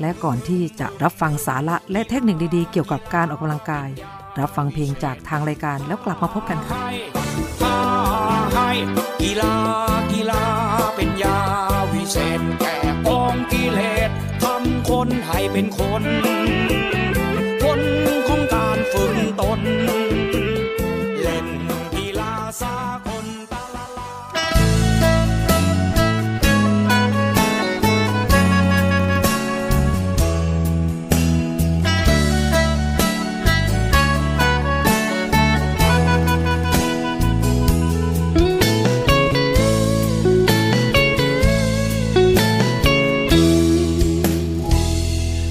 และก่อนที่จะรับฟังสาระและเทคนิคดีๆ เกี่ยวกับการออกกำลังกาย รับฟังเพลงจากทางรายการแล้วกลับมาพบกันค่ะให้าให้กีฬากีฬาเป็นยาวิเศษแก่กองกิเลสทำคนให้เป็นคน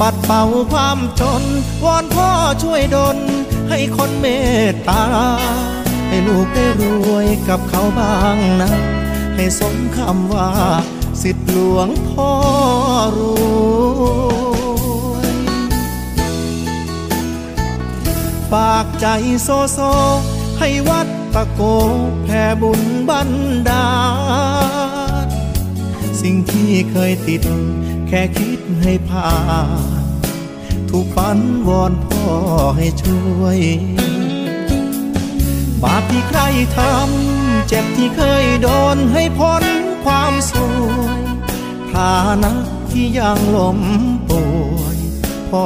ปัดเป่าความจน วอนพ่อช่วยดลให้คนเมตตา ให้ลูกได้รวยกับเขาบ้างนะ ให้สมคำว่า สิทธิหลวงพ่อรวยฝากใจโซโซ ให้วัดตะโกแผ่บุญบันดาลสิ่งที่เคยติด แค่คิดให้ผ่านถูกฝันวอนพ่อให้ช่วย บาปที่ใครทำ เจ็บที่เคยโดนให้พ้นความสวยฐานะที่ยังล้มป่วย พ่อ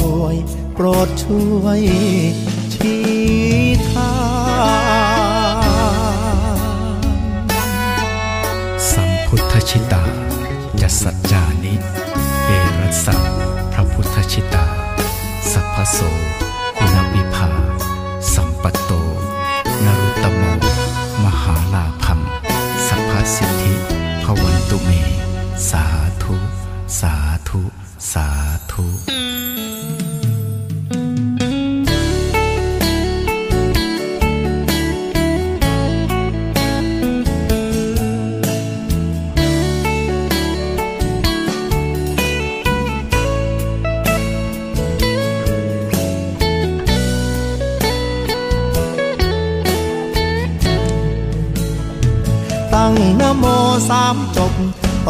รวยโปรดช่วยชี้ทางสัมพุทธชิตาจะสัจจาน เอรัสสะพระพุทธชิตา สัพพโสคุณวิภา สัมปัตโต นรุตตโม มหาลาพัง สัพพสิทธิพวันตุเม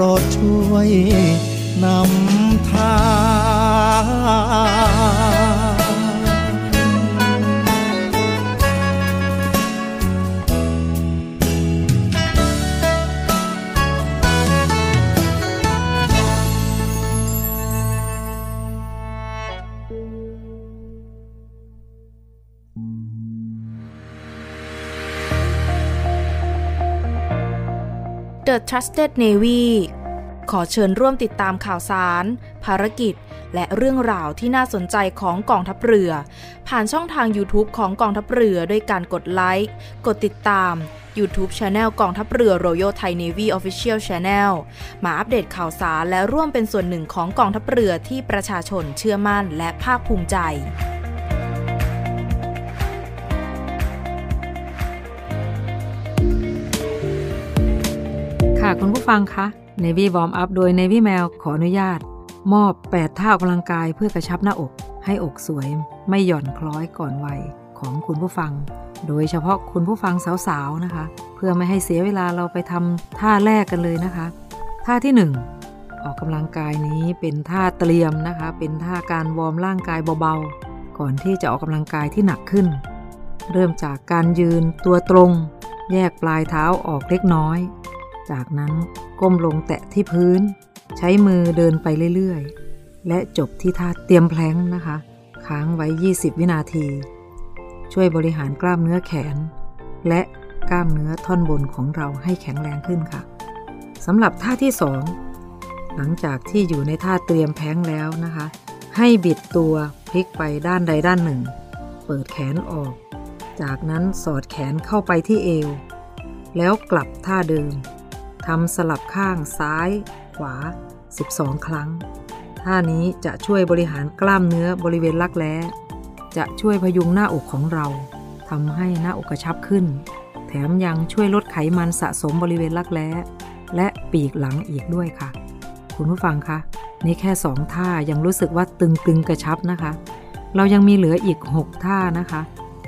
รดช่วยนำทาง The Trusted Navy ขอเชิญร่วมติดตามข่าวสาร ภารกิจ และเรื่องราวที่น่าสนใจของกองทัพเรือ ผ่านช่องทาง YouTube ของกองทัพเรือด้วยการกดไลค์ กดติดตาม YouTube Channel กองทัพเรือ Royal Thai Navy Official Channel มาอัปเดตข่าวสารและร่วมเป็นส่วนหนึ่งของกองทัพเรือที่ประชาชนเชื่อมั่นและภาคภูมิใจ ค่ะคุณผู้ฟังคะ Navy Warm Up โดย Navy Mail ขออนุญาต มอบ 8 ท่าออกกำลังกายเพื่อกระชับหน้าอก ให้อกสวย ไม่หย่อนคล้อยก่อนวัยของคุณผู้ฟัง โดยเฉพาะคุณผู้ฟังสาวๆนะคะ เพื่อไม่ให้เสียเวลาเราไปทำท่าแรกกันเลยนะคะ ท่าที่ 1 ออกกำลังกายนี้เป็นท่าเตรียมนะคะ เป็นท่าการวอร์มร่างกายเบาๆ ก่อนที่จะออกกำลังกายที่หนักขึ้น เริ่มจากการยืนตัวตรง แยกปลายเท้าออกเล็กน้อย จากนั้นก้มลงแตะที่พื้น ใช้มือเดินไปเรื่อยๆ และจบที่ท่าเตรียมแพลงนะคะ ค้างไว้ 20 วินาที ช่วยบริหารกล้ามเนื้อแขน และกล้ามเนื้อท่อนบนของเราให้แข็งแรงขึ้นค่ะสำหรับท่าที่ 2 หลังจากที่อยู่ในท่าเตรียมแพลงแล้วนะคะ ให้บิดตัวพลิกไปด้านใดด้านหนึ่ง เปิดแขนออก จากนั้นสอดแขนเข้าไปที่เอว แล้วกลับท่าเดิม ทำสลับข้างซ้าย ขวา 12 ครั้ง ท่านี้จะช่วยบริหารกล้ามเนื้อบริเวณรักแร้จะช่วยพยุงหน้าอกของเราทำให้หน้าอกกระชับขึ้น แถมยังช่วยลดไขมันสะสมบริเวณรักแร้และปีกหลังอีกด้วยค่ะ คุณผู้ฟังคะนี่แค่ 2 ท่ายังรู้สึกว่าตึงๆกระชับนะคะ เรายังมีเหลืออีก 6 ท่านะคะ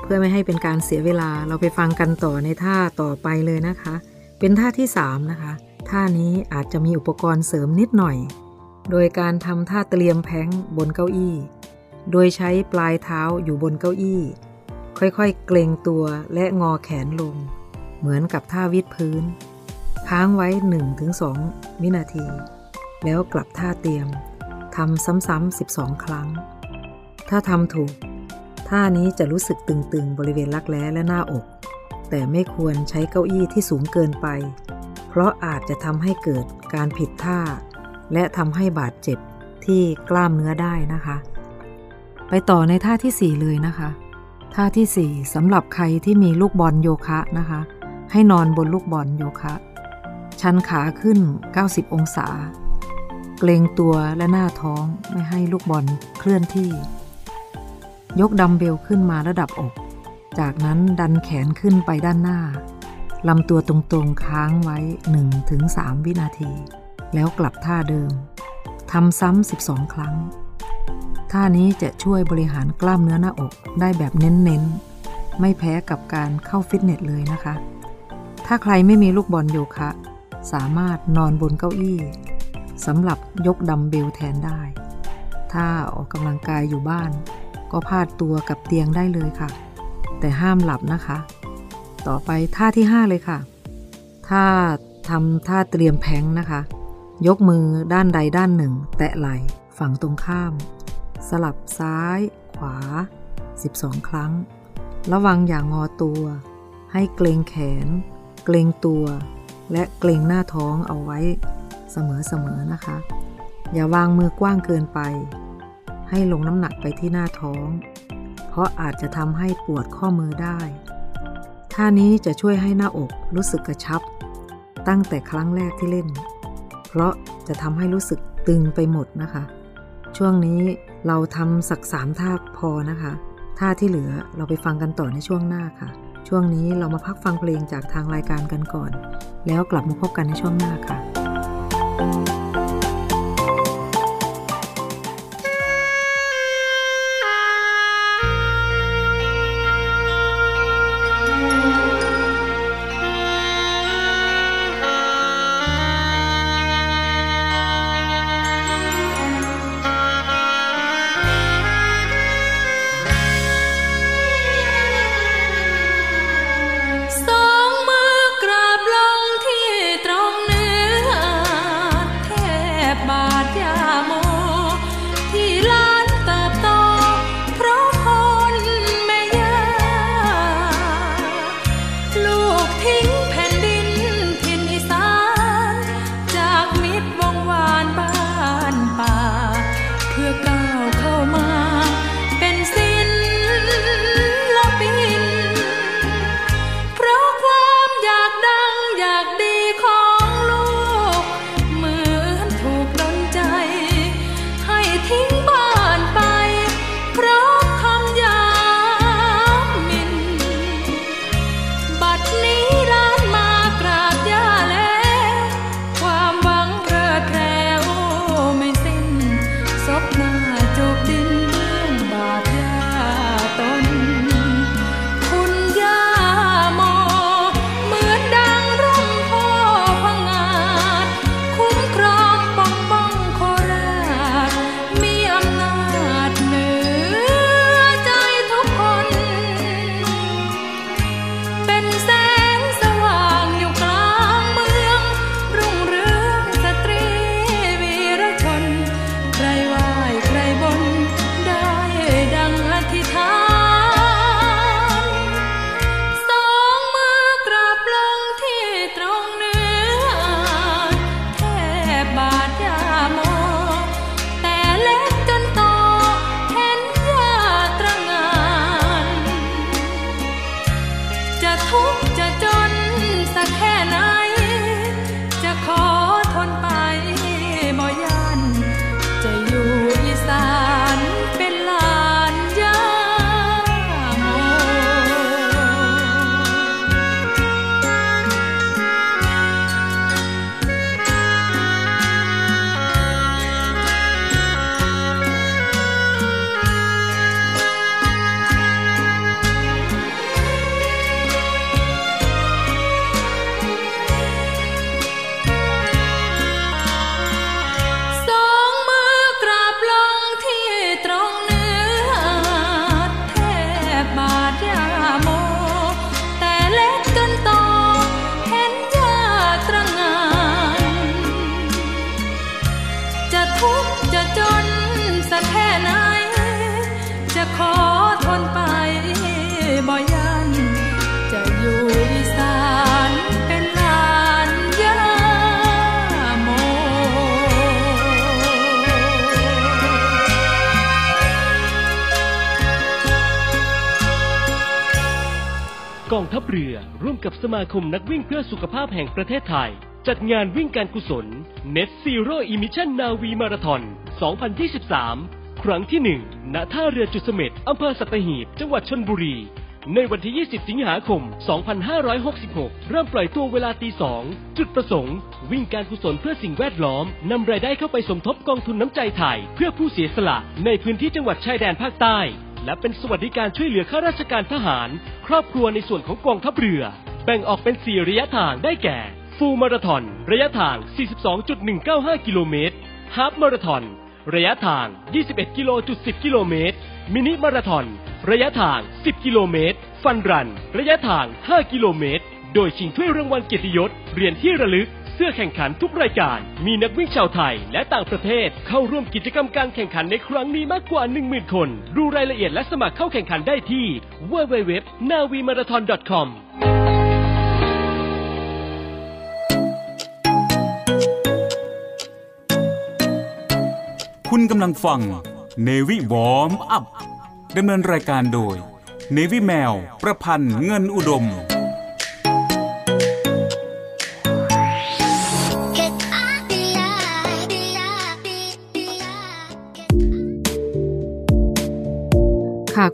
เพื่อไม่ให้เป็นการเสียเวลาเราไปฟังกันต่อในท่าต่อไปเลยนะคะ เป็นท่าที่ 3 นะคะ ท่านี้อาจจะมีอุปกรณ์เสริมนิดหน่อย โดยการทำท่าเตรียมแพ้งบนเก้าอี้ โดยใช้ปลายเท้าอยู่บนเก้าอี้ ค่อยๆ เกรงตัวและงอแขนลง เหมือนกับท่าวิดพื้น ค้างไว้ 1-2 วินาที แล้วกลับท่าเตรียมทำซ้ำๆ12 ครั้ง ถ้าทำถูก ท่านี้จะรู้สึกตึงๆ บริเวณรักแร้และหน้าอก แต่ไม่ควรใช้เก้าอี้ที่สูงเกินไป เพราะอาจจะทำให้เกิดการผิดท่า และทำให้บาดเจ็บที่กล้ามเนื้อได้นะคะ ไปต่อในท่าทีสี่4 เลยนะคะ ท่าที่ 4สำหรับใครที่มีลูกบอลโยคะนะคะ ให้นอนบนลูกบอลโยคะ ชันขาขึ้น 90 องศา เกรงตัวและหน้าท้องไม่ให้ลูกบอลเคลื่อนที่ ยกดัมเบลขึ้นมาระดับอก จากนั้นดันแขนขึ้นไปด้านหน้าลำตัวตรงๆค้างไว้ 1-3 วินาที แล้วกลับท่าเดิมทำซ้ำ 12 ครั้ง ท่านี้จะช่วยบริหารกล้ามเนื้อหน้าอกได้แบบเน้นๆ ไม่แพ้กับการเข้าฟิตเนสเลยนะคะ ถ้าใครไม่มีลูกบอลโยคะ สามารถนอนบนเก้าอี้สำหรับยกดัมเบลแทนได้ ถ้าออกกำลังกายอยู่บ้าน ก็พาดตัวกับเตียงได้เลยค่ะ แต่ห้ามหลับนะคะ ต่อไปท่าที่ 5 เลยค่ะถ้าทำท่าเตรียมแพงนะคะ ยกมือด้านใดด้านหนึ่ง แตะไหล่ฝั่งตรงข้าม สลับซ้าย ขวา 12 ครั้ง ระวังอย่างงอตัว ให้เกรงแขน เกรงตัว และเกรงหน้าท้องเอาไว้เสมอๆนะคะ อย่าวางมือกว้างเกินไป ให้ลงน้ำหนักไปที่หน้าท้อง เพราะอาจจะทำให้ปวดข้อมือได้ท่านี้จะช่วยให้หน้าอกรู้สึกกระชับ ตั้งแต่ครั้งแรกที่เล่น เพราะจะทำให้รู้สึกตึงไปหมดนะคะ ช่วงนี้เราทำสักสามท่าพอนะคะท่าที่เหลือเราไปฟังกันต่อในช่วงหน้าค่ะ ช่วงนี้เรามาพักฟังเพลงจากทางรายการกันก่อน แล้วกลับมาพบกันในช่วงหน้าค่ะ ลู องทัพเรือ ร่วมกับสมาคมนักวิ่งเพื่อสุขภาพแห่งประเทศไทย จัดงานวิ่งการกุศล Net Zero Emission Navi Marathon 2023 ครั้งที่ 1 ณ ท่าเรือจุดเสม็ดอำเภอสัตหีบ จังหวัดชนบุรี ในวันที่ 20 สิงหาคม 2566 เริ่มปล่อยตัวเวลาตี 2 จุดประสงค์ วิ่งการกุศลเพื่อสิ่งแวดล้อม นำรายได้เข้าไปสมทบกองทุนน้ำใจไทย เพื่อผู้เสียสละในพื้นที่จังหวัดชายแดนภาคใต้ และเป็นสวัสดิการช่วยเหลือข้าราชการทหาร ครอบครัวในส่วนของกองทัพเรือ แบ่งออกเป็น 4 ระยะทางได้แก่ ฟูลมาราธอนระยะทาง 42.195 กิโลเมตรฮาฟมาราธอนระยะทาง 21กิโล10 กิโลเมตร มินิมาราธอนระยะทาง 10 กิโลเมตร ฟันรัน ระยะทาง 5 กิโลเมตร โดยชิงถ้วยรางวัลเกียรติยศ เหรียญที่ระลึก เสื้อแข่งขันทุกรายการ มีนักวิ่งชาวไทยและต่างประเทศเข้าร่วมกิจกรรมการแข่งขันในครั้งนี้มากกว่า 10,000 คน ดูรายละเอียดและสมัครเข้าแข่งขันได้ที่ www.navimarathon.com คุณกำลังฟังเนวิวอมอัพดำเนินรายการโดยเนวิแมว ประพันธ์เงินอุดม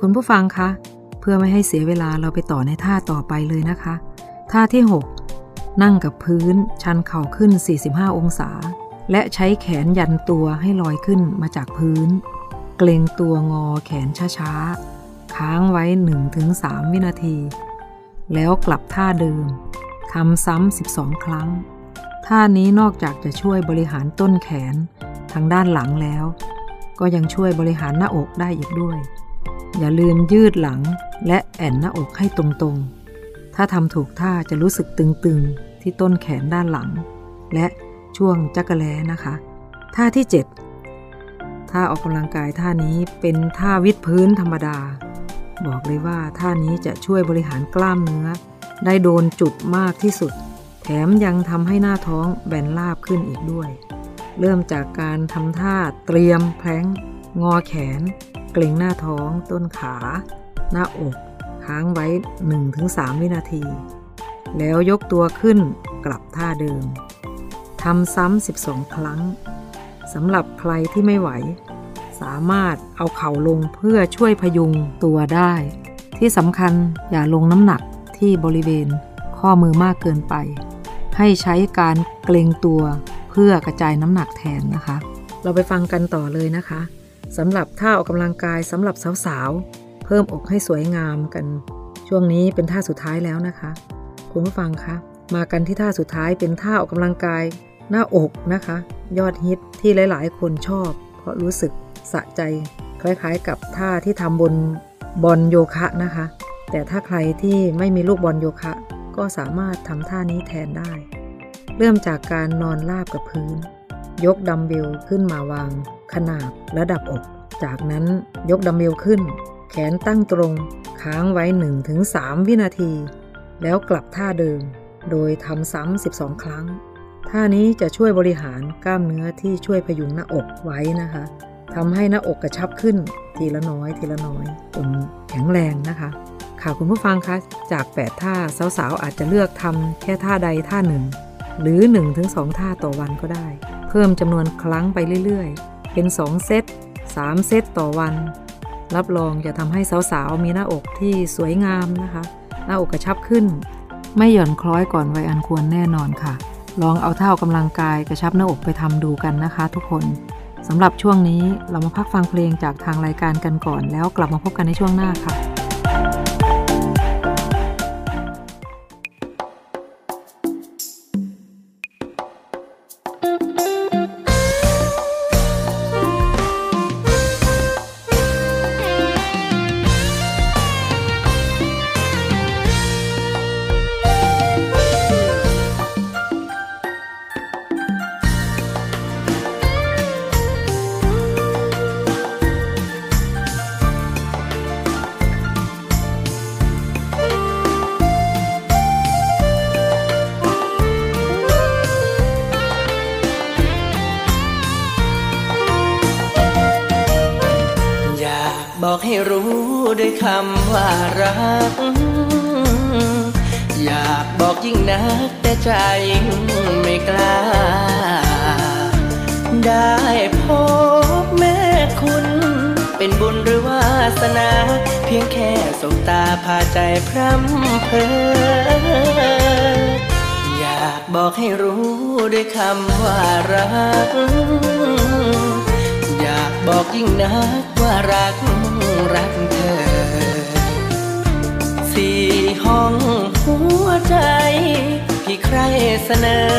คุณผู้ฟังคะ เพื่อไม่ให้เสียเวลาเราไปต่อในท่าต่อไปเลยนะคะ ท่าที่ 6 นั่งกับพื้น ชันเข่าขึ้น 45 องศา และใช้แขนยันตัวให้ลอยขึ้นมาจากพื้น เกรงตัวงอแขนช้าๆ ค้างไว้ 1-3 วินาที แล้วกลับท่าเดิมทำซ้ำ 12 ครั้ง ท่านี้นอกจากจะช่วยบริหารต้นแขนทางด้านหลังแล้ว ก็ยังช่วยบริหารหน้าอกได้อีกด้วย อย่าลืมยืดหลังและแอนหน้าอกให้ตรงๆ ถ้าทำถูกท่าจะรู้สึกตึงๆ ที่ต้นแขนด้านหลัง และช่วงจักระแลนะคะ ท่าที่ 7 ท่าออกกำลังกายท่านี้เป็นท่าวิดพื้นธรรมดา บอกเลยว่าท่านี้จะช่วยบริหารกล้ามเนื้อ ได้โดนจุดมากที่สุด แถมยังทำให้หน้าท้องแบนราบขึ้นอีกด้วย เริ่มจากการทำท่าเตรียมแพลงงอแขน เกร็งหน้าท้องต้นขา หน้าอกค้างไว้ 1-3 วินาที แล้วยกตัวขึ้นกลับท่าเดิมทำซ้ำ 12 ครั้งสำหรับใครที่ไม่ไหว สามารถเอาเข่าลงเพื่อช่วยพยุงตัวได้ ที่สำคัญอย่าลงน้ำหนักที่บริเวณข้อมือมากเกินไป ให้ใช้การเกรงตัวเพื่อกระจายน้ำหนักแทนนะคะ เราไปฟังกันต่อเลยนะคะ สำหรับท่าออกกำลังกายสำหรับสาวๆ เพิ่มอกให้สวยงามกัน ช่วงนี้เป็นท่าสุดท้ายแล้วนะคะ คุณผู้ฟังคะ มากันที่ท่าสุดท้ายเป็นท่าออกกำลังกาย หน้าอกนะคะ ยอดฮิตที่หลายๆ คนชอบ เพราะรู้สึกสะใจ คล้ายๆ กับท่าที่ทำบนบอลโยคะนะคะ แต่ถ้าใครที่ไม่มีลูกบอลโยคะ ก็สามารถทำท่านี้แทนได้ เริ่มจากการนอนราบกับพื้น ยกดัมเบลขึ้นมาวาง ขนาบระดับอก จากนั้นยกดัมเบลขึ้น แขนตั้งตรง ค้างไว้ 1-3 วินาที แล้วกลับท่าเดิม โดยทำซ้ำ 12 ครั้ง ท่านี้จะช่วยบริหารกล้ามเนื้อที่ช่วยพยุงหน้าอกไว้นะคะทำให้หน้าอกกระชับขึ้น ทีละน้อย ทีละน้อยจนแข็งแรงนะคะ ค่ะคุณผู้ฟังคะจาก 8 ท่าสาวๆ อาจจะเลือกทำแค่ท่าใดท่าหนึ่ง หรือ 1-2 ท่าต่อวันก็ได้ เพิ่มจำนวนครั้งไปเรื่อยๆ เป็น 2 เซต3 เซตต่อวัน รับรองจะทำให้สาวๆ มีหน้าอกที่สวยงามนะคะ หน้าอกกระชับขึ้น ไม่หย่อนคล้อยก่อนวัยอันควรแน่นอนค่ะ ลองเอาเท่ากำลังกายกระชับหน้าอกไปทำดูกันนะคะ ทุกคนสำหรับช่วงนี้เรามาพักฟังเพลงจากทางรายการกันก่อน แล้วกลับมาพบกันในช่วงหน้าค่ะ กแต่ใจไม่กล้า ได้พบแม่คุณ เป็นบุญหรือวาสนา เพียงแค่สบตาพาใจพร่ำเพออยากบอกให้รู้ด้วยคำว่ารัก อยากบอกยิ่งนักว่ารักรักเธอสี่ห้อง ใจ พี่ใครเสนอ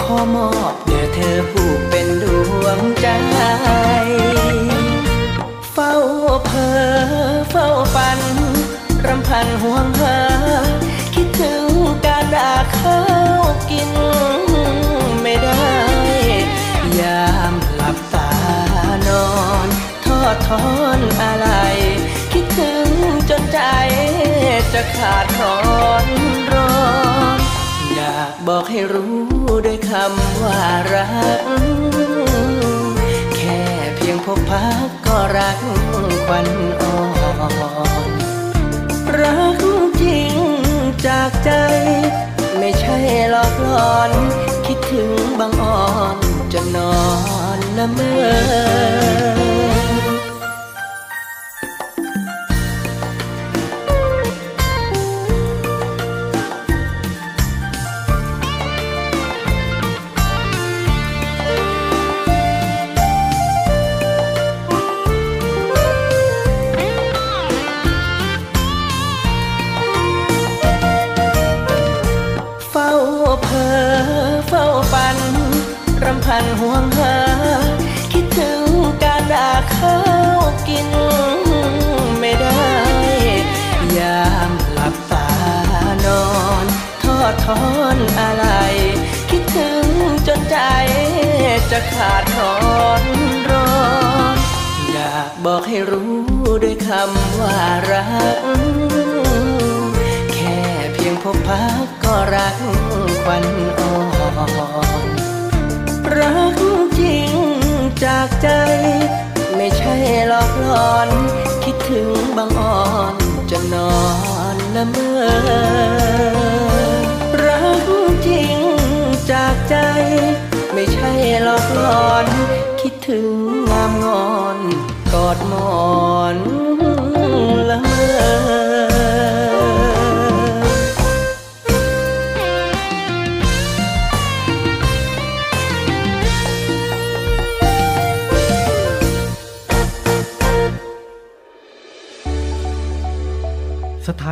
ขอมอบแด่เธอผู้เป็นดวงใจ เฝ้าเพอเฝ้าฝัน รำพันห่วงหา คิดถึงการด่าข้าวกินไม่ได้ ยามหลับตานอนทอดทอนอะไร คิดถึงจนใจจะขาดร้อน ให้รู้ด้วยคำว่ารัก แค่เพียงพบพักก็รักควันอ่อนรักจริงจากใจ ไม่ใช่หลอกหลอน คิดถึงบางอ่อนจนนอนละเมอ พันห่วงหา คิดถึงการด่าข้าวกินไม่ได้ ยามหลับตานอนทอดทอนอะไร คิดถึงจนใจจะขาดถอนร้อนอยากบอกให้รู้ด้วยคำว่ารัก แค่เพียงพบพักก็รักควันอ่อน จากใจ ไม่ใช่หลอกหลอน คิดถึงบางอ่อนจะนอนละเมอรักจริงจากใจ ไม่ใช่หลอกหลอน คิดถึงงามงอนกอดมอน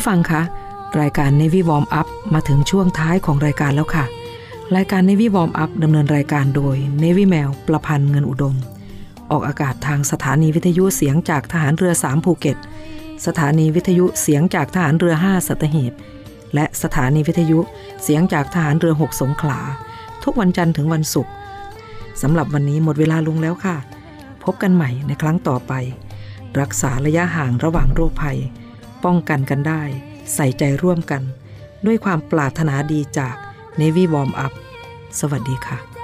ผู้ฟังคะรายการ Navy Warm Up มาถึงช่วงท้ายของรายการแล้วค่ะ รายการ Navy Warm Up ดำเนินรายการโดย Navy แมวประพันธ์เงินอุดม ออกอากาศทางสถานีวิทยุเสียงจากทหารเรือ 3 ภูเก็ต สถานีวิทยุเสียงจากทหารเรือ 5 สัตหีบ และสถานีวิทยุเสียงจากทหารเรือ 6 สงขลา ทุกวันจันทร์ถึงวันศุกร์สำหรับวันนี้หมดเวลาลงแล้วค่ะ พบกันใหม่ในครั้งต่อไป รักษาระยะห่างระหว่างโรคภัย ป้องกันกันได้ ใส่ใจร่วมกัน ด้วยความปรารถนาดีจาก Navy Warm Up สวัสดีค่ะ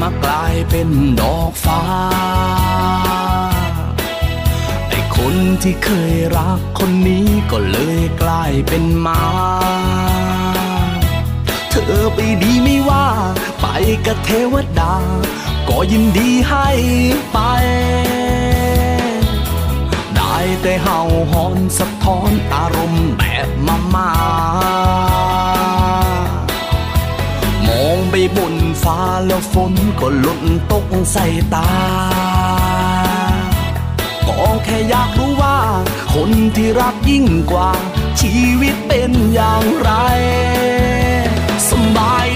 มากลายเป็นดอกฟ้า ไอ้คนที่เคยรักคนนี้ก็เลยกลายเป็นหมา เธอไปดีไม่ว่า ไปกับเทวดา ก็ยินดีให้ไป ได้แต่เห่าหอนสะท้อนอารมณ์แบบมามา มองไปบน ฟ้าแล้วฝนก็หล่นตกใส่ตา ก็แค่อยากรู้ว่า คนที่รักยิ่งกว่า ชีวิตเป็นอย่างไร สบาย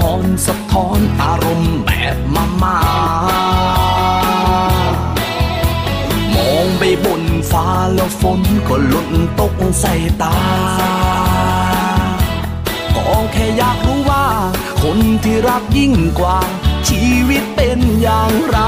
หอนสะท้อนอารมณ์แบบมามา มองไปบนฟ้าแล้วฝนก็หล่นตกใส่ตา ก็แค่อยากรู้ว่า คนที่รักยิ่งกว่า ชีวิตเป็นอย่างไร